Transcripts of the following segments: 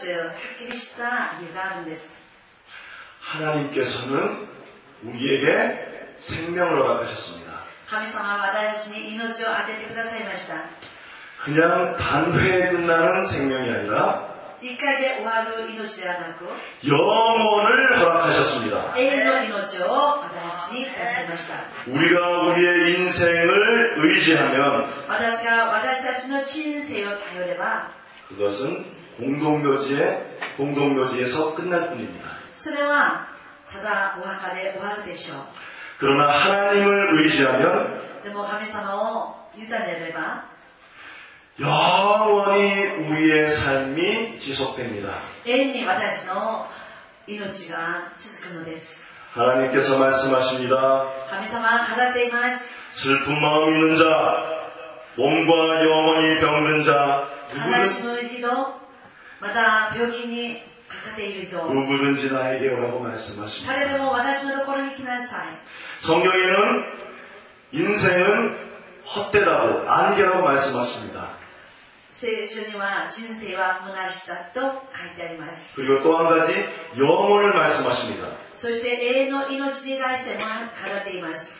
っているのは皆さんに一つはっきりした理由があるんです。 하나님께서는 우리에게 생명을 허락하셨습니다. 神様は私たちに命を当ててくださいました。 그냥 단회에 끝나는 생명이 아니라 一回で終わる命ではなく、 영원을 허락하셨습니다. 永遠の命を私たちにくださいました。 우리가 우리의 인생을 의지하면 私が私たちの人生を頼れば、 그것은 공동묘지에 공동묘지에서 끝날 뿐입니다. それはただお墓で終わるでしょう。 그러나 하나님을 의지하면 でも神様を委ねれば、 영원히 우리의 삶이 지속됩니다. 永遠に私の命が続くのです。 하나님께서 말씀하십니다. 神様は語っています。 슬픈 마음 있는 자, 몸과 영원히 병든 자, 悲し 누구든, む人、 また病気にかかっている人、 누구든지 나에게 오라고 말씀하십니다. 誰でも私のところに来なさい。 성경에는 인생은 헛되다고, 안개라고 말씀하십니다. 聖書には人生は虚しさと書いてあります。 그리고 또 한 가지 영혼을 말씀하십니다. そして永遠の命に対しても語っています。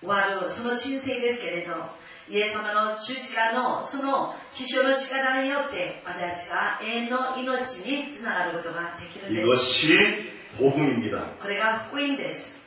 終わるその人生ですけれど、イエス様の十字架のその血潮の力によって私が永遠の命につながることができるんです。 이것이 복음입니다. これが福音です。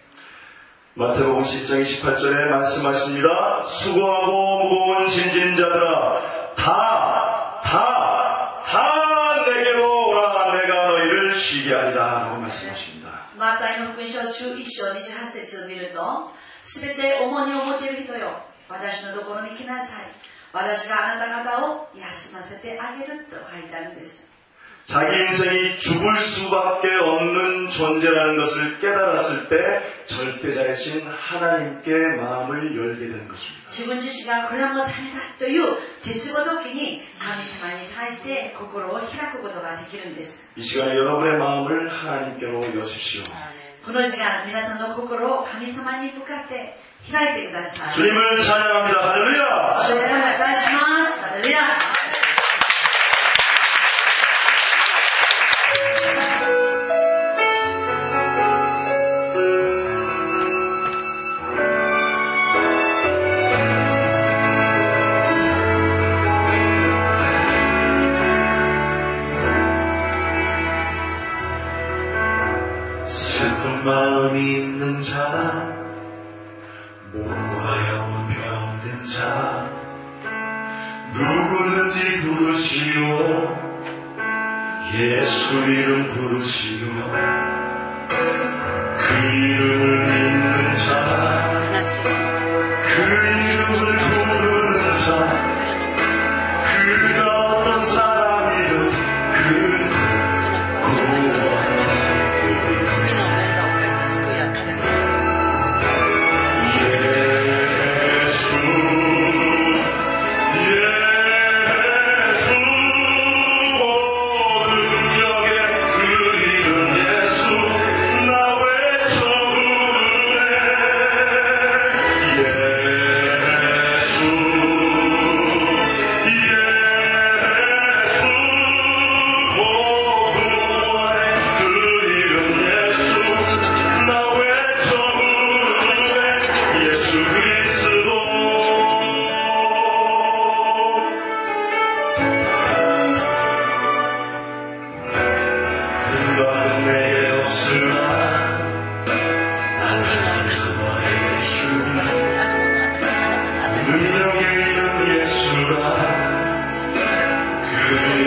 마태복음 10장 28절에 말씀하십니다. 수고하고 무거운 짐진 자들아 다, 다, 다 내게로 오라 내가 너희를 쉬게 하리라 라고 말씀하십니다. マタイの福音書11章28節を見ると、 すべて重荷を持ている人よ、私のところに来なさい。私があなた方を休ませてあげると書いてあるんです。 자기 인생이 죽을 수밖에 없는 존재라는 것을 깨달았을 때 절대자이신 하나님께 마음을 열게 되는 것입니다. 自分自身がこれはもうダメだという絶望時に神様に対して心を開くことができるんです。 이 시간에 여러분의 마음을 하나님께로 여십시오. この時間、皆さんの心を神様に向かって開いてください。 주님을 찬양합니다. 할렐루야! お願いします。ハレルヤ 능력의 이름 예수라 그이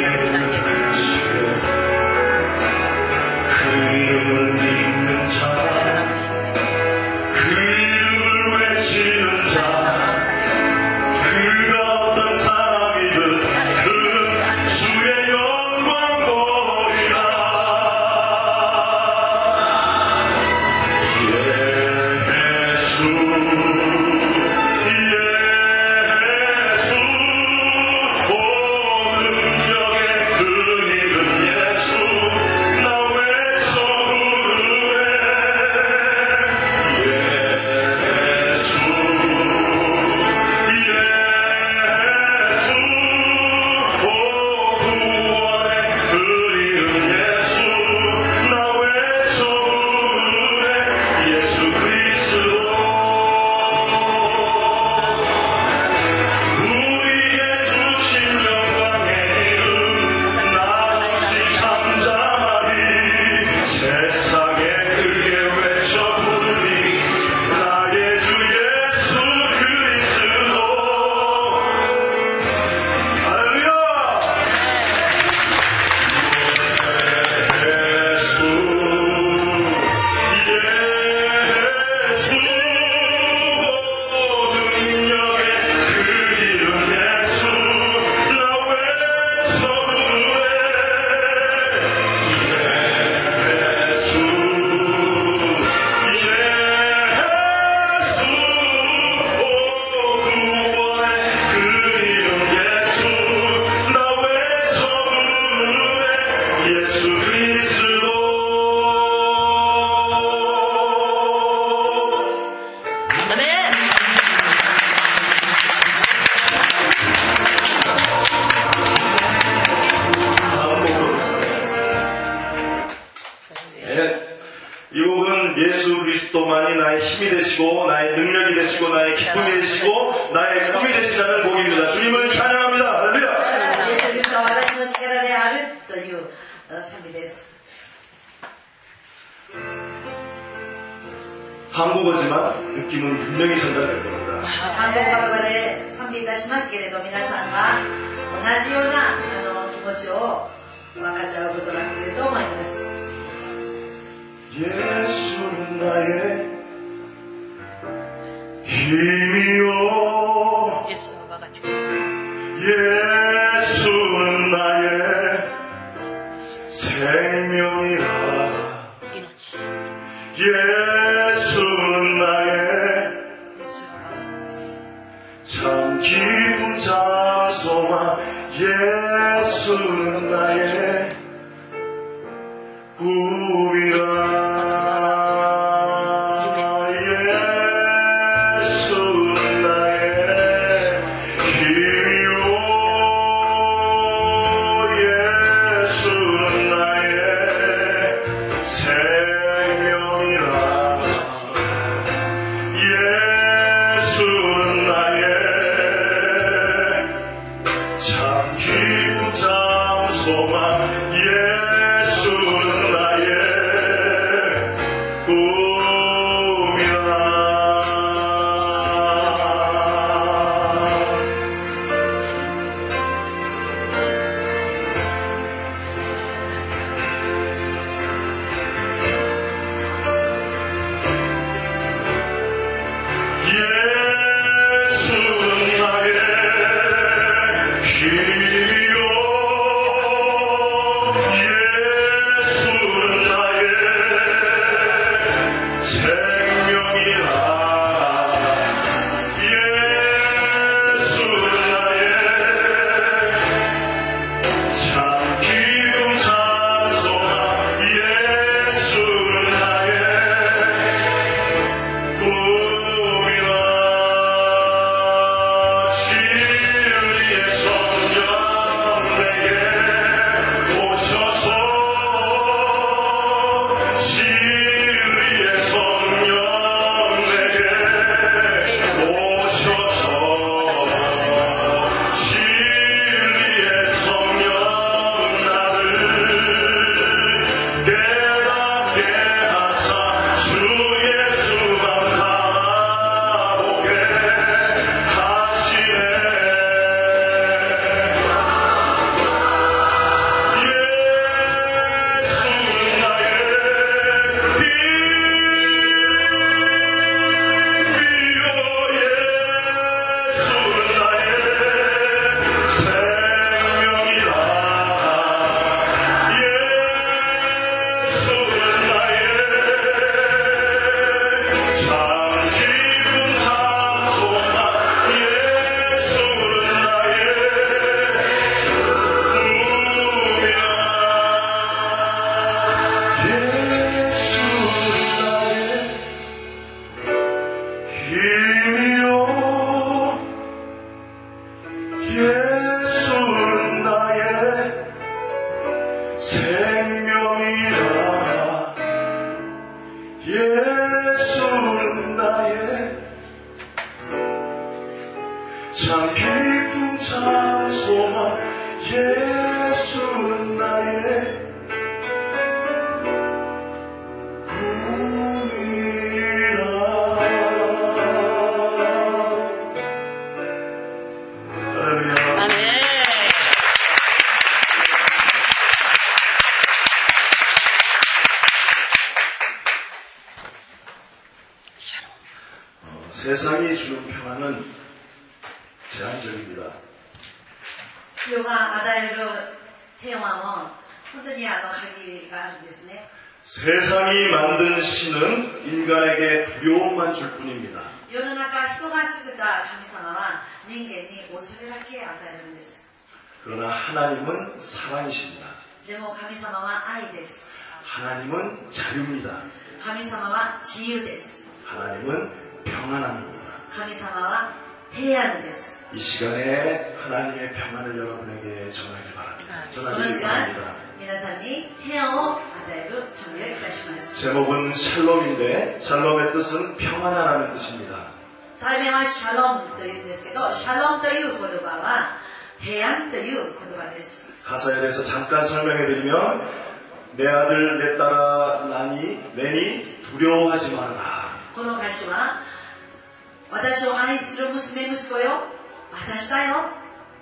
나의 힘이 되시고 나의 능력이 되시고 나의 기쁨이 되시고 나의 꿈이 되시라는 곡입니다. 주님을 찬양합니다. 할렐루야. イエス・キリストは私の力であるというあ賛美です。 한국어지만 느낌은 분명히 전달될 겁니다. 韓国語で賛美いたしますけれど、皆さんは同じようなあの気持ちを分かち合うことができると思います。 예수는 나의 힘이요 예수와 같이. 예수는 나의 생명이라. 예수는 나의 참 기쁜 장소만 예수는 나의 꿈이 Yeah. 그러나 하나님은 사랑이십니다. 하나님은 자유입니다. 하나님은 평안합니다. 이 시간에 하나님의 평안을 여러분에게 전하길 바랍니다. 전하길 바랍니다. 제목은 샬롬인데 샬롬의 뜻은 평안하라는 뜻입니다. 題名はシャロンというんですけどシャロンという言葉は平安という言葉です 가사에 대해서 잠깐 설명해 드리면 내 아들 내 딸아 나니 내니 두려워하지 말아라. この歌詞は私を愛する娘息子よ私だよ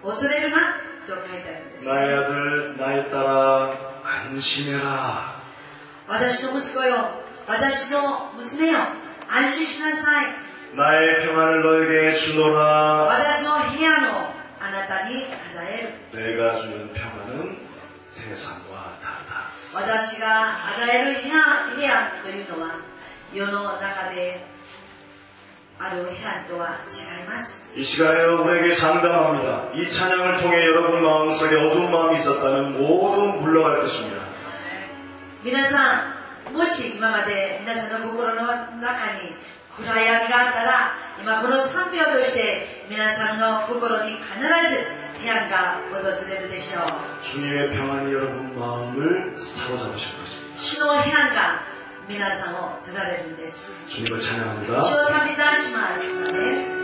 恐れるなと書いてあるんです 나의 아들 나의 딸아 안심해라. 私の息子よ私の娘よ安心しなさい 나의 평안을 너에게 주노라. 私の部屋のあなたに与える 내가 주는 평안은 세상과 다르다. 私が与える部屋部屋というのは世の中である部屋とは違います 이 시간에 여러분에게 장담합니다. 이 찬양을 통해 여러분 마음속에 어두운 마음이 있었다면 모두 물러갈 것입니다. 皆さんもし今まで皆さんの心の中に 暗闇があったら、今この3秒として、皆さんの心に必ず平安が訪れるでしょう。主の平安が皆さんを取られるんです。主を賛美いたします。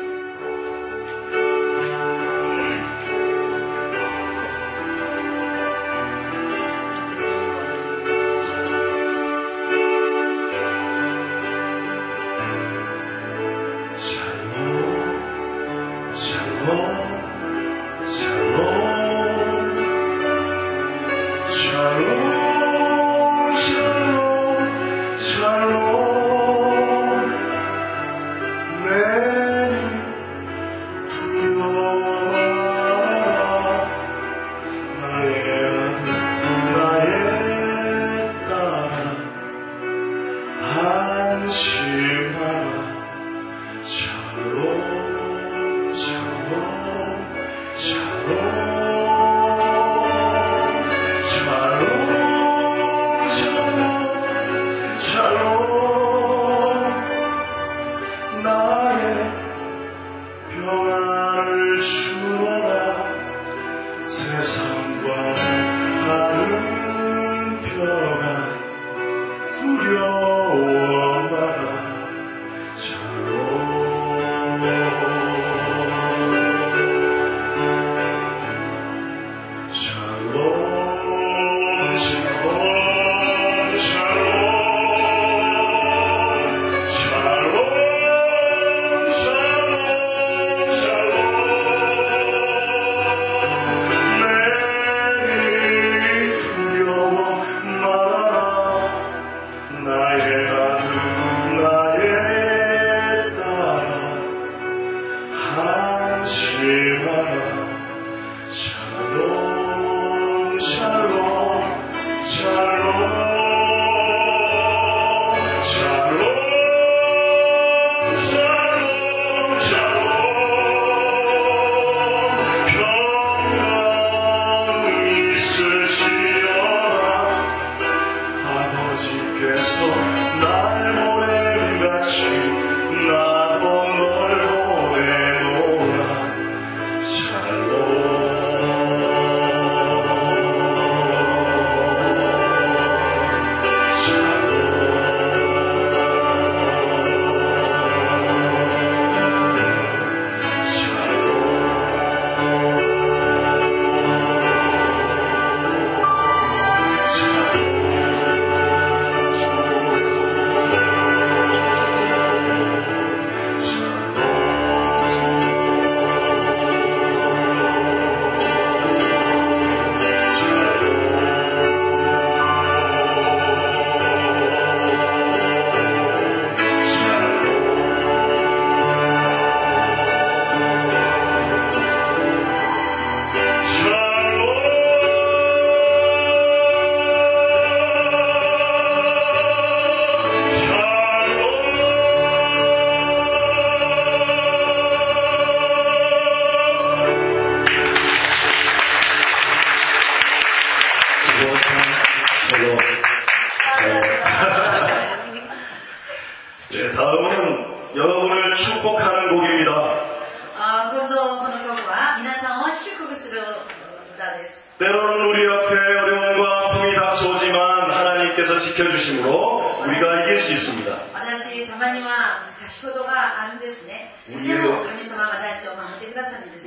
하나님께서 지켜주심으로 우리가 이길 수 있습니다.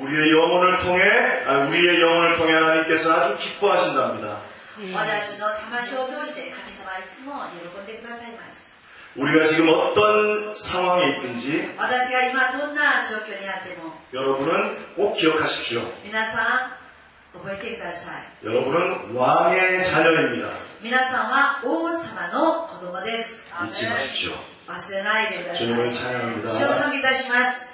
우리의 영혼을 통해 아, 우리의 영혼을 통해 하나님께서 아주 기뻐하신답니다. 예. 우리가 지금 어떤 상황에 있든지 여러분은 꼭 기억하십시오. 皆さん、覚えてください。 여러분은 왕의 자녀입니다. 皆さんは王様の子供です。 잊지 마십시오. 忘れないでください。 주님을 찬양합니다. 主を賛美いたします。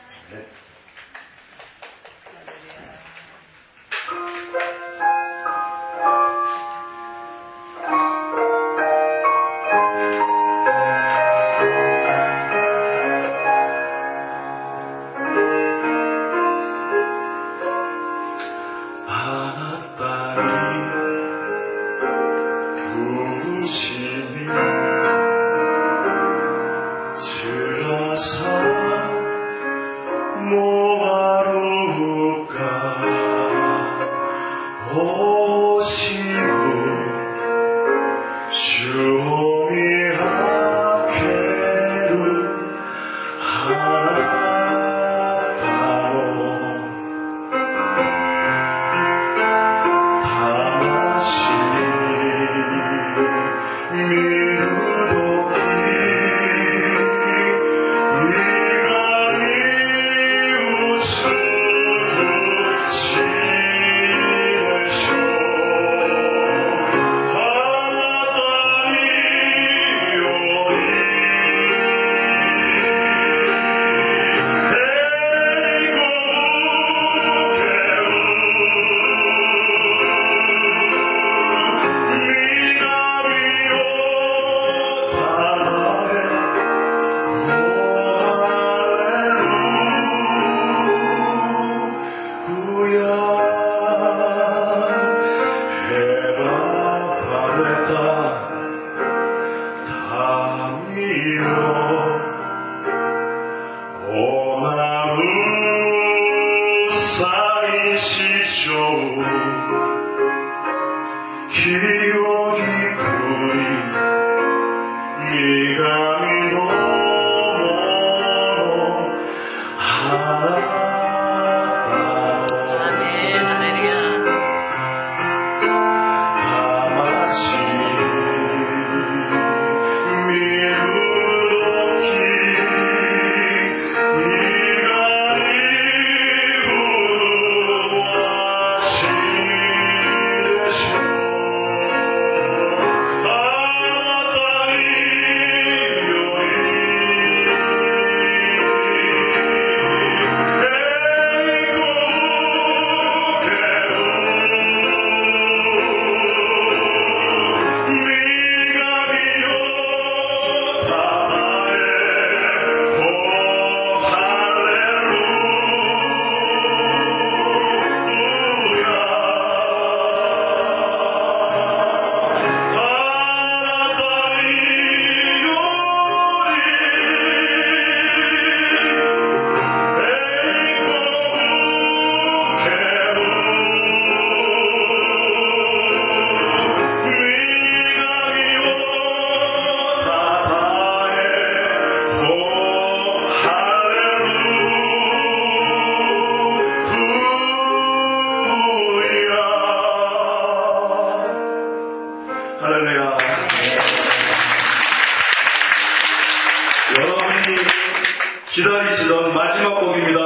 左左真島小耳だ。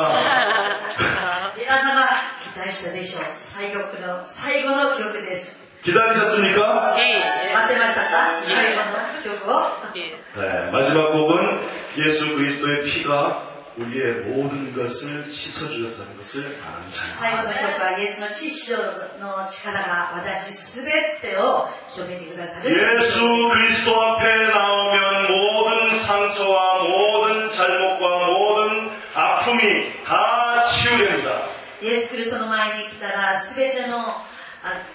皆様期待したでしょう。最後の最後の曲です。期待したすみか？待ってましたか？最後の曲を？えい、真島小文、イエス・クリストへ聞か。 우리의 모든 것을 씻어주었다는 것을 아는 最後 찬양. の曲はイエスの知識の力が私すべてを認めてくださる。 예수 그리스도 앞에 나오면 모든 상처와 모든 잘못과 모든 아픔이 다 치유됩니다. イエス・キリストの前に来たら、すべてのあ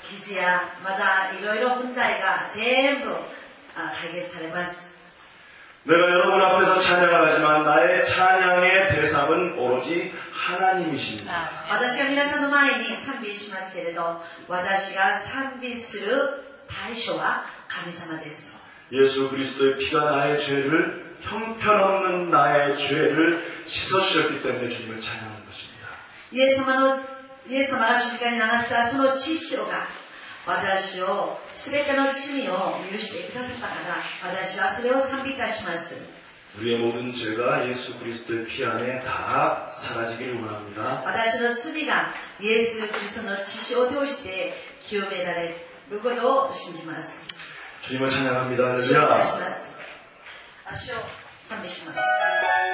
傷や、まだいろいろ問題が全部あ解決されます。 내가 여러분 앞에서 찬양을 하지만 나의 찬양의 대상은 오로지 하나님이십니다. 私が皆さんの前に賛美しますけれど、私が賛美する対象は神様です。 예수 그리스도의 피가 나의 죄를 형편없는 나의 죄를 씻어주셨기 때문에 주님을 찬양하는 것입니다. イエス様の、イエス様が十字架に流したその血潮が、 私を、すべての罪を許してくださったから、私はそれを賛美いたします。 우리의 모든 죄가 예수 그리스도의 피 안에 다 사라지기를 원합니다. 私の罪がイエス・キリストの血潮を通して清められることを信じます。 주님을 찬양합니다. 主をお願いし 할렐루야. ます。足を賛美します。